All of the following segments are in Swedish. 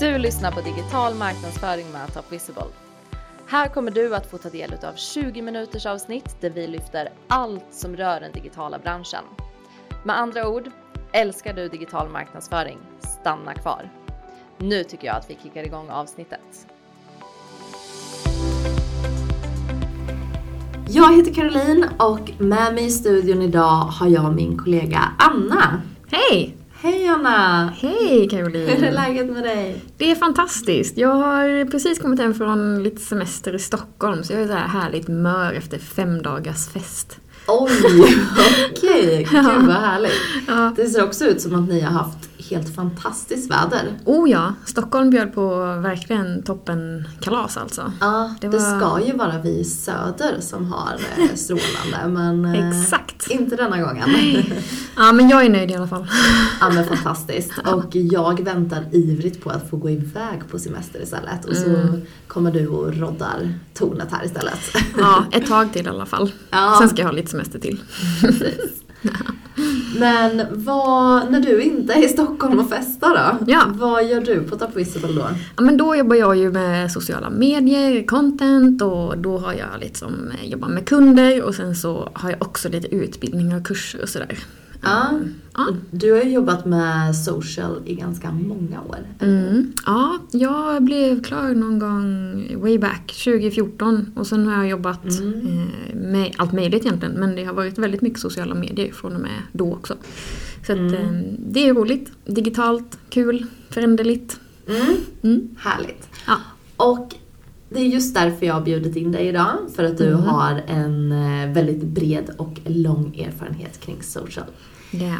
Du lyssnar på digital marknadsföring med Top Visible. Här kommer du att få ta del av 20 minuters avsnitt där vi lyfter allt som rör den digitala branschen. Med andra ord, älskar du digital marknadsföring? Stanna kvar. Nu tycker jag att vi kickar igång avsnittet. Jag heter Caroline och med mig i studion idag har jag min kollega Anna. Hej! Hej Anna! Hej Caroline! Hur är läget med dig? Det är fantastiskt. Jag har precis kommit hem från lite semester i Stockholm så jag är så här härligt mör efter fem dagars fest. Oj, okej. Gud vad härligt. Ja. Det ser också ut som att ni har haft helt fantastiskt väder. Oh ja, Stockholm bjöd på verkligen toppen kalas alltså. Ja, det, Det var- ska ju vara vi söder som har eh, strålande, men eh, Exakt. inte denna gången. Ja men jag är nöjd i alla fall. Ja men fantastiskt. Och jag väntar ivrigt på att få gå iväg på semester istället. Och så Mm. kommer du och roddar tornet här istället. Ja, ett tag till i alla fall. Ja. Sen ska jag ha lite semester till. Precis. Men vad, när du inte är i Stockholm och festar då? Ja. Vad gör du på Top Visible då? Ja, men då jobbar jag ju med sociala medier, content och då har jag liksom jobbar med kunder och sen så har jag också lite utbildningar och kurser och sådär. Ja. Ja. Du har ju jobbat med social i ganska många år. Mm. Ja, jag blev klar någon gång way back 2014 och sen har jag jobbat Mm. eh, med allt möjligt egentligen men det har varit väldigt mycket sociala medier från och med då också. Så att, Mm. eh, det är roligt, digitalt, kul, föränderligt. Mm. Mm. Härligt. Ja. Och det är just därför jag har bjudit in dig idag. För att du Mm. har en eh, väldigt bred och lång erfarenhet kring social. Yeah.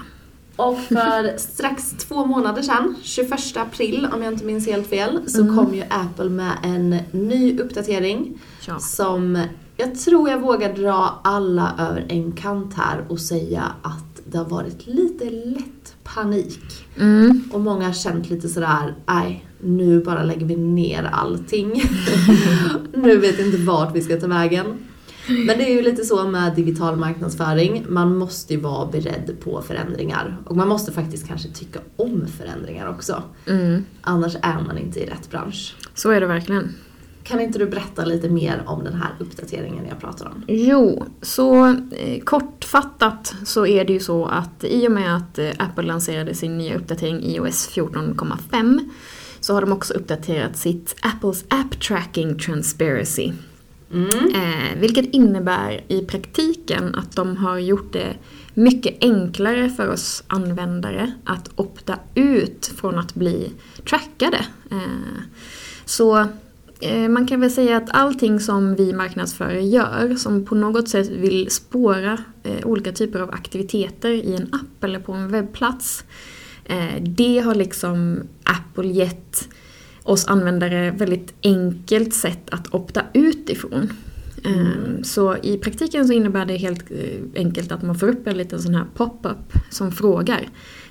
Och för strax två månader sedan, 21 april om jag inte minns helt fel, så Mm. kom ju Apple med en ny uppdatering Ja. som jag tror jag vågar dra alla över en kant här och säga att det har varit lite lätt panik. Mm. Och många har känt lite sådär, nej, nu bara lägger vi ner allting. nu vet inte vart vi ska ta vägen. Men det är ju lite så med digital marknadsföring, man måste ju vara beredd på förändringar. Och man måste faktiskt kanske tycka om förändringar också. Mm. Annars är man inte i rätt bransch. Så är det verkligen. Kan inte du berätta lite mer om den här uppdateringen jag pratar om? Jo, så eh, kortfattat så är det ju så att i och med att eh, Apple lanserade sin nya uppdatering iOS 14,5 så har de också uppdaterat sitt Apples App Tracking Transparency. Mm. Eh, vilket innebär i praktiken att de har gjort det mycket enklare för oss användare att opta ut från att bli trackade. Eh, så eh, man kan väl säga att allting som vi marknadsförare gör som på något sätt vill spåra eh, olika typer av aktiviteter i en app eller på en webbplats. Eh, det har liksom Apple gett oss användare väldigt enkelt sätt att opta ut ifrån. Ehm, Så i praktiken så innebär det helt eh, enkelt att man får upp en liten sån här pop-up som frågar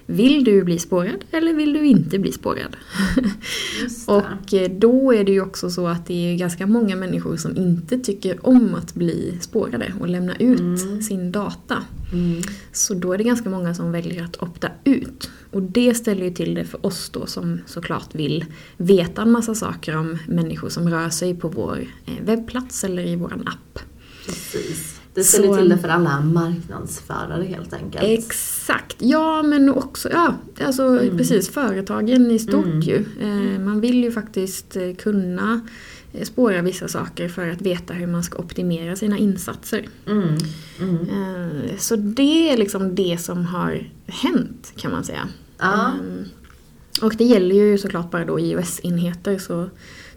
Vill du bli spårad eller vill du inte bli spårad? Och eh, då är det ju också så att det är ganska många människor som inte tycker om att bli spårade och lämna ut Mm. sin data. Mm. Så då är det ganska många som väljer att opta ut. Och det ställer ju till det för oss då som såklart vill veta en massa saker om människor som rör sig på vår eh, webbplats eller i vår app. Precis. Det ställer Så- till det för alla marknadsförare helt enkelt. Exakt, ja men också, ja alltså Mm. precis företagen i stort Mm. ju. Eh, man vill ju faktiskt eh, kunna eh, spåra vissa saker för att veta hur man ska optimera sina insatser. Mm. Mm. Eh, så det är liksom det som har hänt kan man säga. Ehm, Och det gäller ju såklart bara då iOS-enheter så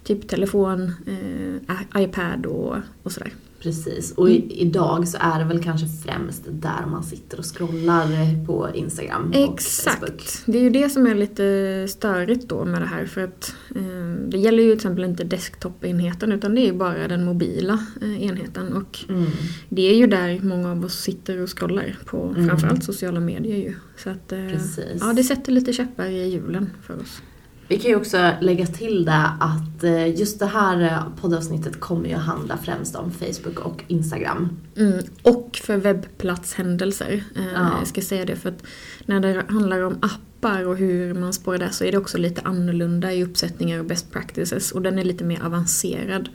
typ telefon, eh, iPad och, och sådär. Precis, och i, idag så är det väl kanske främst där man sitter och scrollar på Instagram och Facebook. Exakt. Det är ju det som är lite störigt då med det här för att eh, det gäller ju till exempel inte desktop-enheten utan det är ju bara den mobila eh, enheten och Mm. det är ju där många av oss sitter och scrollar på Mm. framförallt sociala medier ju. Så att, eh, ja, det sätter lite käppar i hjulen för oss. Vi kan ju också lägga till det att eh, just det här eh, poddavsnittet kommer ju att handla främst om Facebook och Instagram. Mm, och för webbplatshändelser. Eh, Ja. Jag ska säga det för att när det handlar om app appar och hur man spårar det så är det också lite annorlunda i uppsättningar och best practices och den är lite mer avancerad.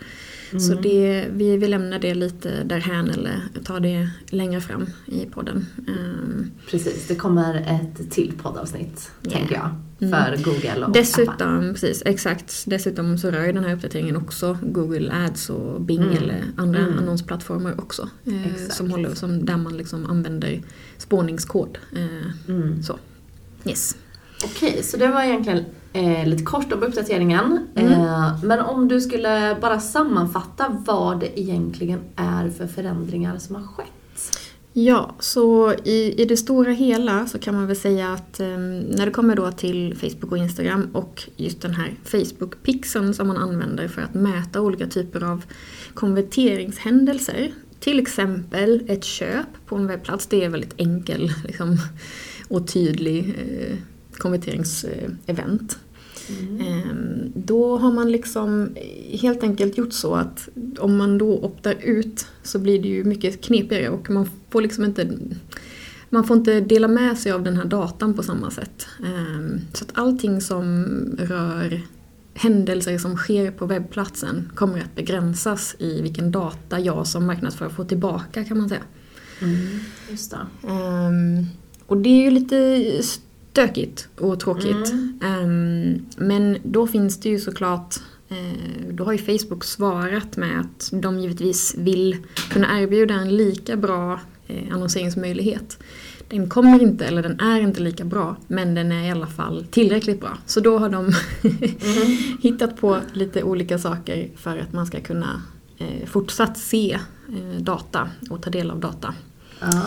Så det, vi vill lämna det lite därhän eller ta det längre fram i podden. Um, Precis, det kommer ett till poddavsnitt, Yeah. tänker jag. Mm. För Google och. Dessutom, precis, exakt. Dessutom så rör ju den här uppdateringen också Google Ads och Bing Mm. eller andra Mm. annonsplattformar också. Eh, som håller, som, där man liksom använder spårningskod. Eh, Mm. så. Yes. Okej, så det var egentligen eh, lite kort om uppdateringen. Mm. Eh, men om du skulle bara sammanfatta vad det egentligen är för förändringar som har skett. Ja, så i, i det stora hela så kan man väl säga att eh, när det kommer då till Facebook och Instagram och just den här Facebook-pixeln som man använder för att mäta olika typer av konverteringshändelser. Till exempel ett köp på en webbplats, det är väldigt enkel liksom, och tydlig eh, konverteringsevent. Ehm, Då har man liksom helt enkelt gjort så att om man då optar ut så blir det ju mycket knepigare och man får liksom inte man får inte dela med sig av den här datan på samma sätt. Ehm, Så att allting som rör händelser som sker på webbplatsen kommer att begränsas i vilken data jag som marknadsförare får tillbaka kan man säga. Just det. Ehm, och det är ju lite stökigt och tråkigt. Mm. Ehm, men då finns det ju såklart eh, då har ju Facebook svarat med att de givetvis vill kunna erbjuda en lika bra eh, annonseringsmöjlighet. Den kommer inte, eller den är inte lika bra, men den är i alla fall tillräckligt bra. Så då har de hittat på lite olika saker för att man ska kunna eh, fortsatt se data och ta del av data. Ja. Eh,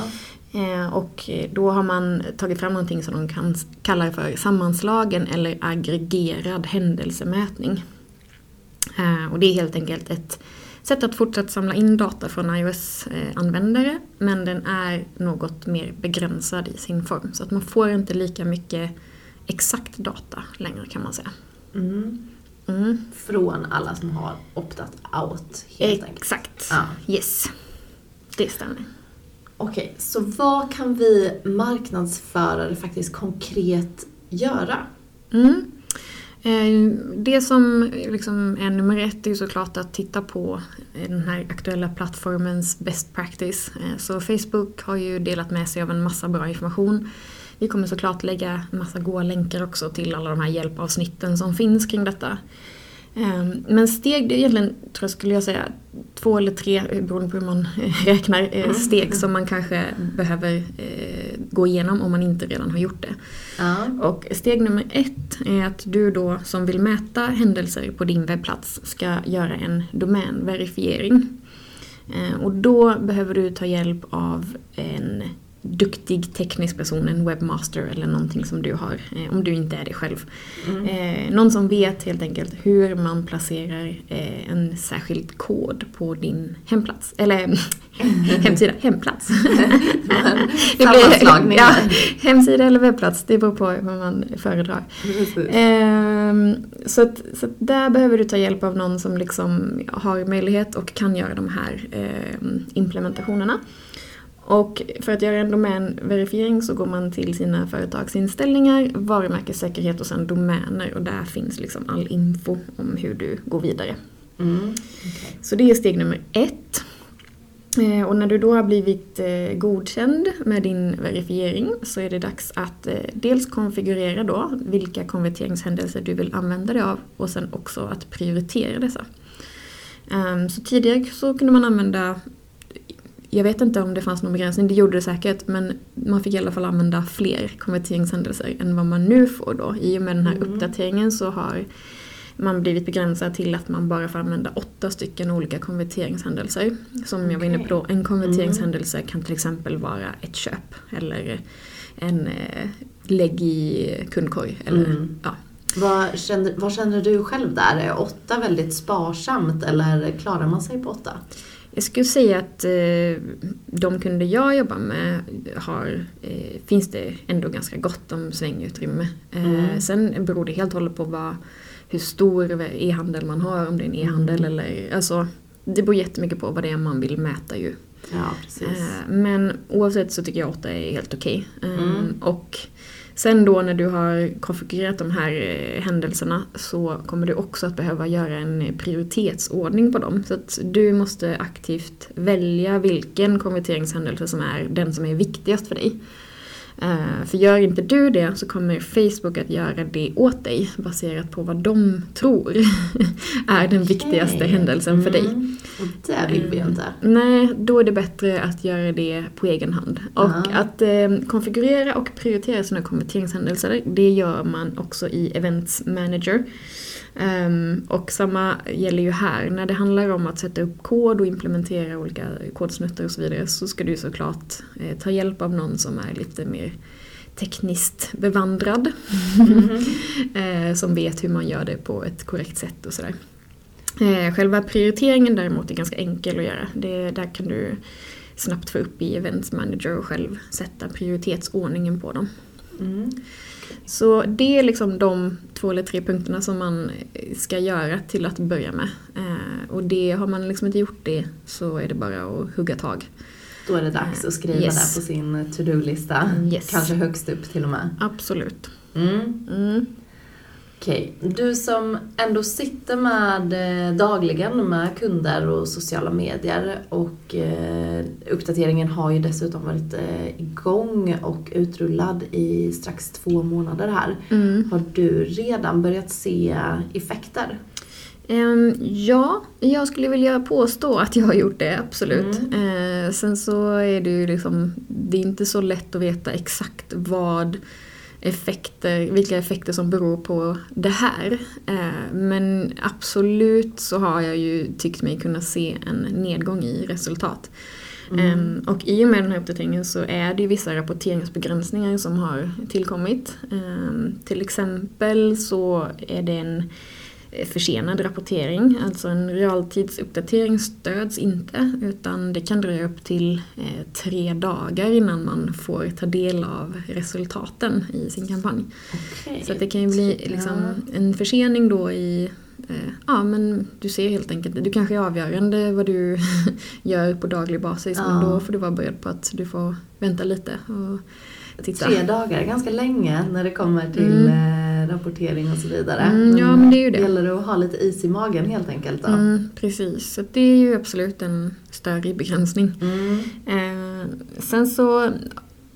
Och eh, då har man tagit fram någonting som de kan kalla för sammanslagen eller aggregerad händelsemätning. Eh, Och det är helt enkelt ett sätt att fortsätta samla in data från iOS-användare men den är något mer begränsad i sin form. Så att man får inte lika mycket exakt data längre kan man säga. Mm. Mm. Från alla som har optat out helt enkelt. Exakt. Ja. Yes. Det stämmer. Okej, så vad kan vi marknadsförare faktiskt konkret göra? Mm. Eh, det som liksom är nummer ett är ju såklart att titta på eh, den här aktuella plattformens best practice. Eh, så Facebook har ju delat med sig av en massa bra information. Vi kommer såklart lägga en massa goda länkar också till alla de här hjälpavsnitten som finns kring detta. Men steg, det är egentligen, tror jag skulle jag säga, två eller tre, eh, beroende på hur man eh, räknar, eh, steg som man kanske behöver eh, gå igenom om man inte redan har gjort det. Ja. Och steg nummer ett är att du då som vill mäta händelser på din webbplats ska göra en domänverifiering. Och då behöver du ta hjälp av en duktig teknisk person, en webbmaster eller någonting som du har, eh, om du inte är det själv. Eh, någon som vet helt enkelt hur man placerar eh, en särskild kod på din hemplats, eller hemsida, hemplats. Ja, hemsida eller webbplats, det beror på vad man föredrar. Ehm, så, att, så att där behöver du ta hjälp av någon som liksom har möjlighet och kan göra de här ehm, implementationerna. Och för att göra en domänverifiering så går man till sina företagsinställningar, varumärkessäkerhet och sen domäner och där finns liksom all info om hur du går vidare. Mm. Så det är steg nummer ett. Eh, Och när du då har blivit eh, godkänd med din verifiering så är det dags att eh, dels konfigurera då vilka konverteringshändelser du vill använda dig av och sen också att prioritera dessa. Ehm, Så tidigare så kunde man använda jag vet inte om det fanns någon begränsning, det gjorde det säkert, men man fick i alla fall använda fler konverteringshändelser än vad man nu får då. I och med den här uppdateringen så har man blivit begränsad till att man bara får använda åtta stycken olika konverteringshändelser. Som jag var inne på då, en konverteringshändelse kan till exempel vara ett köp eller en eh, lägg i kundkorg. Eller, Mm. ja. Vad, känner, vad känner du själv där? Är åtta väldigt sparsamt eller klarar man sig på åtta? Jag skulle säga att eh, de kunder jag jobbar med har, eh, finns det ändå ganska gott om svängutrymme. Eh, Mm. Sen beror det helt och hållet på vad, hur stor e-handel man har, om det är en e-handel Mm. eller alltså det beror jättemycket på vad det är man vill mäta ju. Ja, precis. Eh, Men oavsett så tycker jag 8 är helt okej. Eh, Mm. Och Sen då när du har konfigurerat de här eh, händelserna så kommer du också att behöva göra en prioritetsordning på dem. Så att du måste aktivt välja vilken konverteringshändelse som är den som är viktigast för dig. Eh, för gör inte du det så kommer Facebook att göra det åt dig baserat på vad de tror är den viktigaste Okej. händelsen för dig. Mm. Och det vill vi inte. Nej, då är det bättre att göra det på egen hand. Och Ah. att eh, konfigurera och prioritera sina konverteringshändelser, det gör man också i Events Manager. Ehm, och samma gäller ju här. När det handlar om att sätta upp kod och implementera olika kodsnuttar och så vidare så ska du såklart eh, ta hjälp av någon som är lite mer tekniskt bevandrad. eh, som vet hur man gör det på ett korrekt sätt och sådär. Eh, själva prioriteringen däremot är ganska enkel att göra. Det, där kan du snabbt få upp i Events Manager och själv sätta prioritetsordningen på dem. Mm. Så det är liksom de två eller tre punkterna som man ska göra till att börja med. Eh, och det, har man liksom inte gjort det så är det bara att hugga tag. Då är det dags att skriva Yes. där på sin to-do-lista. Yes. Kanske högst upp till och med. Absolut. Mm. Mm. Okej, du som ändå sitter med eh, dagligen med kunder och sociala medier och eh, uppdateringen har ju dessutom varit eh, igång och utrullad i strax två månader här. Mm. Har du redan börjat se effekter? Ehm, ja, jag skulle vilja påstå att jag har gjort det, absolut. Eh, sen så är det ju liksom, det är inte så lätt att veta exakt vad effekter, vilka effekter som beror på det här. Eh, men absolut så har jag ju tyckt mig kunna se en nedgång i resultat. Ehm, och i och med den här uppdateringen så är det ju vissa rapporteringsbegränsningar som har tillkommit. Ehm, till exempel så är det en försenad rapportering, alltså en realtidsuppdatering stöds inte utan det kan dröja upp till eh, tre dagar innan man får ta del av resultaten i sin kampanj. Okej. Så att det kan ju bli liksom en försening då i eh, Ja men du ser helt enkelt, du kanske är avgörande vad du gör på daglig basis men Ja. då får du vara beredd på att du får vänta lite och titta. Tre dagar, ganska länge när det kommer till eh, rapportering och så vidare. Mm, ja, men det är ju det. gäller det att ha lite is i magen helt enkelt då. Mm, precis, så det är ju absolut en större begränsning. Mm. Eh, sen så,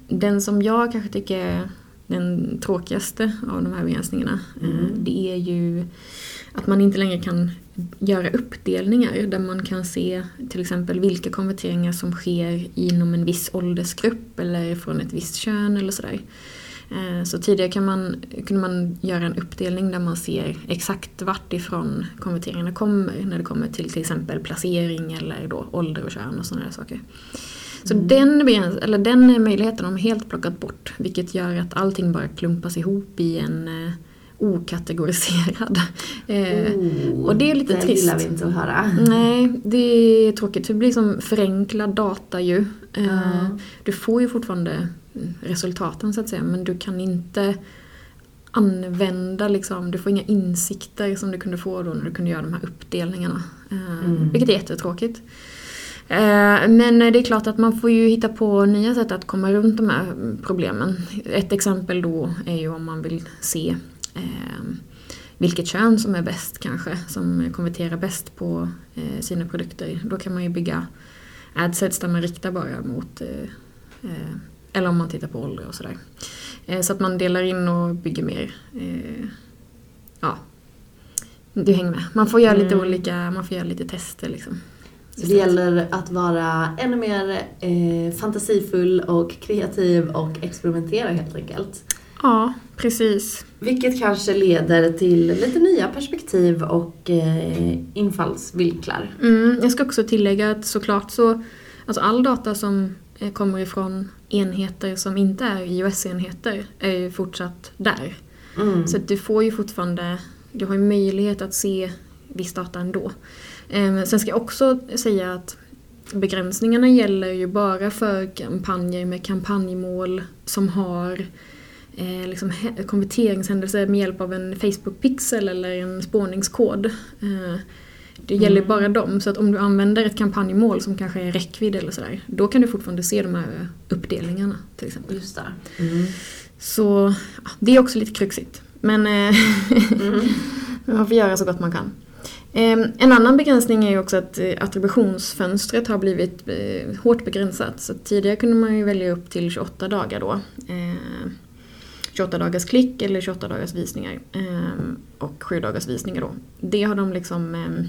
den som jag kanske tycker är den tråkigaste av de här begränsningarna, eh, det är ju att man inte längre kan göra uppdelningar där man kan se till exempel vilka konverteringar som sker inom en viss åldersgrupp eller från ett visst kön eller sådär. Eh, Så tidigare kan man, kunde man göra en uppdelning där man ser exakt vart ifrån konverteringarna kommer när det kommer till till exempel placering eller då ålder och kön och sådana där saker. Så den, begräns- eller den möjligheten har de helt plockat bort vilket gör att allting bara klumpas ihop i en eh, okategoriserad. Oh, och det är lite det trist. gillar vi inte att höra. Nej, det är tråkigt. Det blir som förenklad data ju. Ja. Du får ju fortfarande resultaten så att säga men du kan inte använda liksom, du får inga insikter som du kunde få då när du kunde göra de här uppdelningarna. Eh, Mm. Vilket är jättetråkigt. Men det är klart att man får ju hitta på nya sätt att komma runt de här problemen. Ett exempel då är ju om man vill se eh, vilket kön som är bäst kanske, som konverterar bäst på eh, sina produkter. Då kan man ju bygga adsets där man riktar bara mot, eh, eh, eller om man tittar på ålder och sådär. Eh, så att man delar in och bygger mer, eh, ja, du hänger med. Man får göra lite Mm. olika, man får göra lite tester liksom. Så det gäller att vara ännu mer eh, fantasifull och kreativ och experimentera helt enkelt. Ja, precis. Vilket kanske leder till lite nya perspektiv och eh, infallsvinklar. Mm, jag ska också tillägga att såklart så, alltså all data som eh, kommer ifrån enheter som inte är iOS-enheter är ju fortsatt där. Mm. Så att du får ju fortfarande, du har ju möjlighet att se viss data ändå. Eh, sen ska jag också säga att begränsningarna gäller ju bara för kampanjer med kampanjmål som har eh, liksom konverteringshändelser med hjälp av en Facebook-pixel eller en spårningskod. Eh, det gäller Mm. bara dem, så att om du använder ett kampanjmål som kanske är räckvidd eller sådär, då kan du fortfarande se de här uppdelningarna till exempel. Just det. Mm. Så ja, det är också lite kruxigt. Men eh, Mm. man får göra så gott man kan. Eh, En annan begränsning är ju också att eh, attributionsfönstret har blivit eh, hårt begränsat. Så tidigare kunde man ju välja upp till 28 dagar då. 28 dagars klick eller 28 dagars visningar. Eh, Och 7 dagars visningar då. Det har de liksom eh,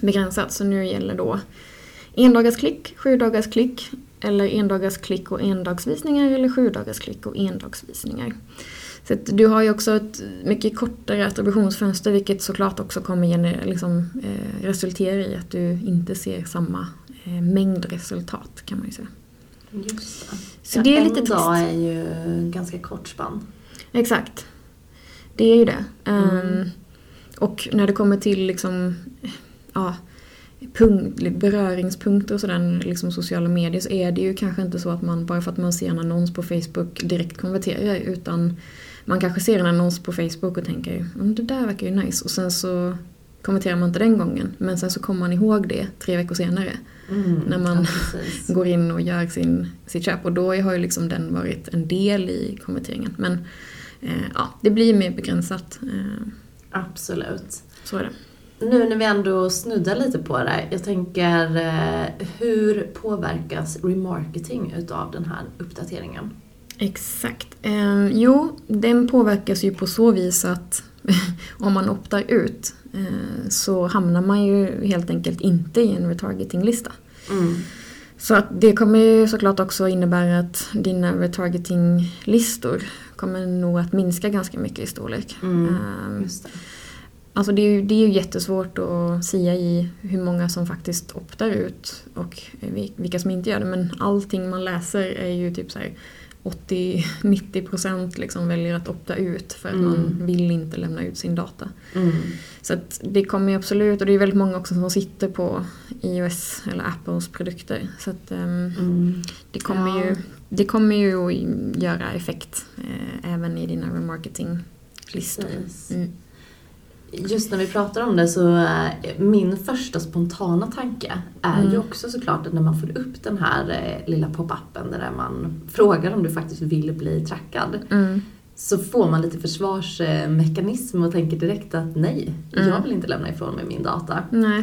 begränsat. Så nu gäller då en dagars klick, 7 dagars klick eller en dagars klick och endagsvisningar eller 7 dagars klick och endagsvisningar. Så att du har ju också ett mycket kortare attributionsfönster vilket såklart också kommer liksom, eh, resultera i att du inte ser samma eh, mängd resultat kan man ju säga. Just det. Så det är en lite trist. dag är ju ganska kort spann. Exakt. Det är ju det. Mm. Ehm, och när det kommer till liksom, ja, punkt, beröringspunkter och sådär, liksom sociala medier, så är det ju kanske inte så att man bara för att man ser en annons på Facebook direkt konverterar, utan man kanske ser en annons på Facebook och tänker det där verkar ju nice och sen så konverterar man inte den gången, men sen så kommer man ihåg det tre veckor senare Mm. När man- ja, går in och gör sin, sitt köp och då har ju liksom den varit en del i konverteringen. Men eh, ja, det blir mer begränsat. Eh, Absolut. så är det. Nu när vi ändå snuddar lite på det, jag tänker eh, hur påverkas remarketing utav den här uppdateringen? Exakt. Eh, jo, den påverkas ju på så vis att om man optar ut eh, så hamnar man ju helt enkelt inte i en retargeting-lista. Mm. Så att det kommer ju såklart också innebära att dina retargeting-listor kommer nog att minska ganska mycket i storlek. Mm. Eh. Alltså det är, ju, det är ju jättesvårt att säga i hur många som faktiskt optar ut och vi- vilka som inte gör det. Men allting man läser är ju typ så här 80-90% liksom väljer att opta ut för att Mm. man vill inte lämna ut sin data. Mm. Så det kommer ju absolut, och det är väldigt många också som sitter på iOS eller Apples produkter. Så att ehm, Mm. det, kommer Ja. ju, det kommer ju att göra effekt eh, även i dina remarketing-listor. Just när vi pratar om det så eh, min första spontana tanke är ju Mm. också såklart att när man får upp den här eh, lilla pop-upen där man frågar om du faktiskt vill bli trackad Mm. så får man lite försvarsmekanism och tänker direkt att nej, Mm. jag vill inte lämna ifrån mig min data. Nej.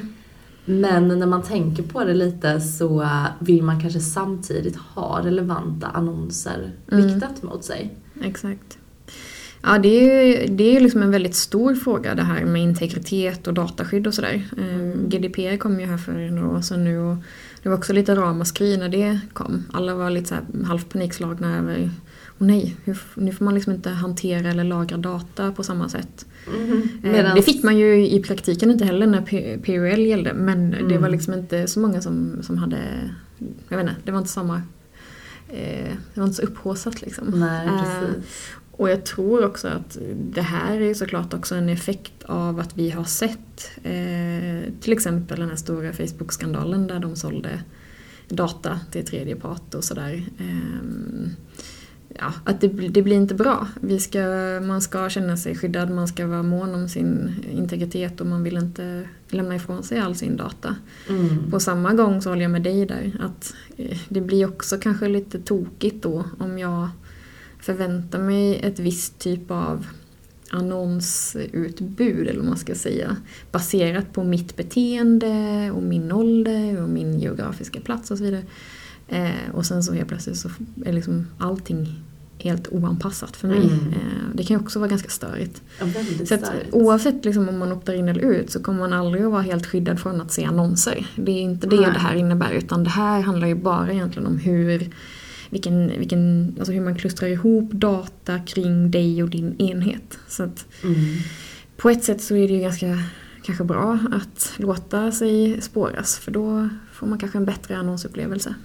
Men när man tänker på det lite så vill man kanske samtidigt ha relevanta annonser Mm. riktat mot sig. Exakt. Ja, det är ju det är liksom en väldigt stor fråga det här med integritet och dataskydd och sådär. Eh, GDPR kom ju här för några år sedan nu och det var också lite ramaskri när det kom. Alla var lite så halvt panikslagna över Åh nej, hur, nu får man liksom inte hantera eller lagra data på samma sätt. Eh, Medans- Det fick man ju i praktiken inte heller när P- POL gällde men det Mm. var liksom inte så många som, som hade, jag vet inte, det var inte samma, eh, det var inte så upphaussat liksom. Nej, precis. Och jag tror också att det här är såklart också en effekt av att vi har sett eh, till exempel den här stora Facebook-skandalen där de sålde data till tredje part och sådär. Ehm, ja, att det, blir- det blir inte bra. Vi ska, man ska känna sig skyddad, man ska vara mån om sin integritet och man vill inte lämna ifrån sig all sin data. Mm. På samma gång så håller jag med dig där att eh, det blir också kanske lite tokigt då om jag förväntar mig ett visst typ av annonsutbud eller vad man ska säga baserat på mitt beteende och min ålder och min geografiska plats och så vidare. Eh, och sen så helt plötsligt så är liksom allting helt oanpassat för mig. Mm. Eh, det kan ju också vara ganska störigt. Ja, Så att, oavsett liksom om man optar in eller ut så kommer man aldrig att vara helt skyddad från att se annonser. Det är inte det Nej. det här innebär utan det här handlar ju bara egentligen om hur, vilken, vilken, alltså hur man klustrar ihop data kring dig och din enhet. Så att Mm. på ett sätt så är det ju ganska kanske bra att låta sig spåras för då får man kanske en bättre annonsupplevelse.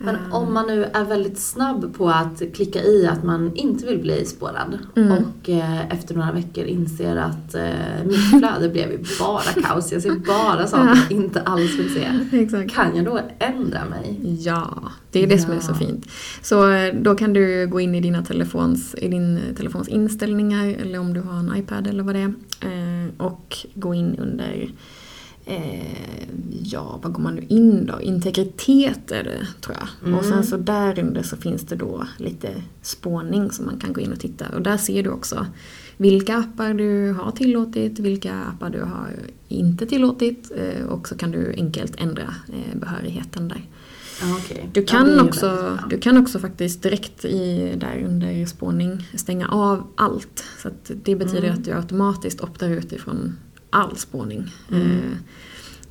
Men Eh, om man nu är väldigt snabb på att klicka i att man inte vill bli spårad Mm. och eh, efter några veckor inser att eh, mitt flöde blev ju bara kaos, jag ser bara saker jag inte alls vill se. Exakt. Kan jag då ändra mig? Ja, det är det som är så Ja. fint. Så eh, då kan du gå in i, dina telefons, i din telefons inställningar eller om du har en iPad eller vad det är. eh, Och gå in under Eh, ja, vad går man nu in då? Integritet är det, tror jag. Mm. Och sen så där under så finns det då lite spårning som man kan gå in och titta. Och där ser du också vilka appar du har tillåtit, vilka appar du har inte tillåtit. Eh, och så kan du enkelt ändra eh, behörigheten där. Ja, okej. Du Ja, kan, ju också, väldigt du kan också faktiskt direkt i, där under spårning stänga av allt. Så det betyder Mm. att du automatiskt optar ut ifrån all spårning. Mm.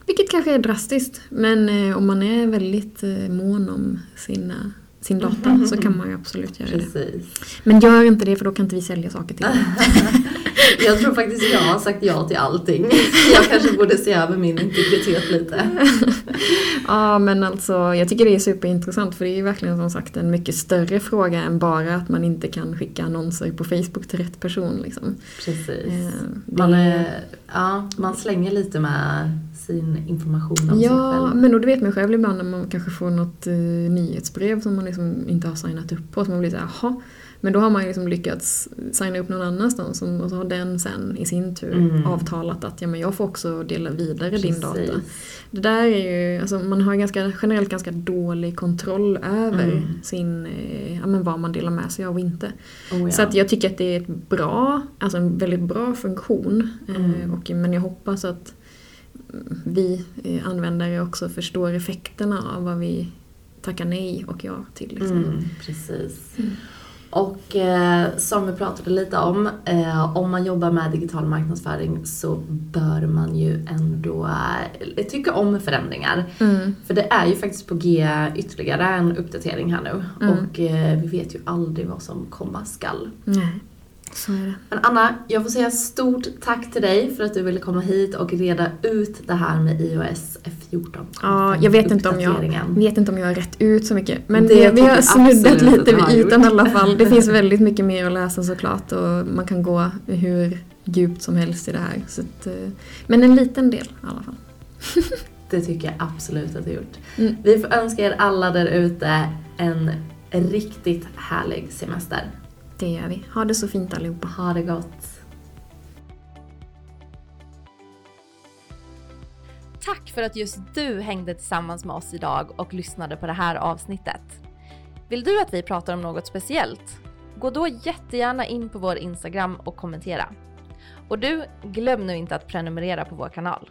Vilket kanske är drastiskt, men eh, om man är väldigt eh, mån om sina, sin data så kan man ju absolut göra det. Precis. Men gör inte det för då kan inte vi sälja saker till. Jag tror faktiskt jag har sagt ja till allting. Jag kanske borde se över min integritet lite. Ja men alltså jag tycker det är superintressant för det är ju verkligen som sagt en mycket större fråga än bara att man inte kan skicka annonser på Facebook till rätt person. Liksom. Precis. Eh, det Man, är- ja, man slänger lite med sin information om sig Ja, själv. men och du vet man själv ibland när man kanske får något eh, nyhetsbrev som man liksom inte har signat upp på. Så man blir såhär, jaha. Men då har man ju liksom lyckats signa upp någon annanstans och så har den sen i sin tur Mm. avtalat att ja, men jag får också dela vidare din data. Precis. Det där är ju, alltså man har ganska, generellt ganska dålig kontroll över Mm. sin, eh, ja, men vad man delar med sig av och inte. Oh, ja. Så att jag tycker att det är ett bra, alltså en väldigt bra funktion. Eh, Mm. och, men jag hoppas att vi eh, användare också förstår effekterna av vad vi tackar nej och ja till. Liksom. Mm, precis. Och eh, som vi pratade lite om, eh, om man jobbar med digital marknadsföring så bör man ju ändå eh, tycka om förändringar. Mm. För det är ju faktiskt på G ytterligare en uppdatering här nu. Mm. Och eh, vi vet ju aldrig vad som komma skall. Nej, så är det. Men Anna, jag får säga stort tack till dig för att du ville komma hit och reda ut det här med iOS 14. Ja, jag vet inte, om jag, vet inte om jag har rätt ut så mycket. Men Det vi har snuddat lite vid ytan i alla fall. Det finns väldigt mycket mer att läsa såklart och man kan gå hur djupt som helst i det här. Så att, eh, men en liten del i alla fall. Det tycker jag absolut att du har gjort. Mm. Vi får önska er alla där ute en riktigt härlig semester. Det gör vi. Ha det så fint allihopa. Ha det gott. Tack för att just du hängde tillsammans med oss idag och lyssnade på det här avsnittet. Vill du att vi pratar om något speciellt? Gå då jättegärna in på vår Instagram och kommentera. Och du, glöm nu inte att prenumerera på vår kanal.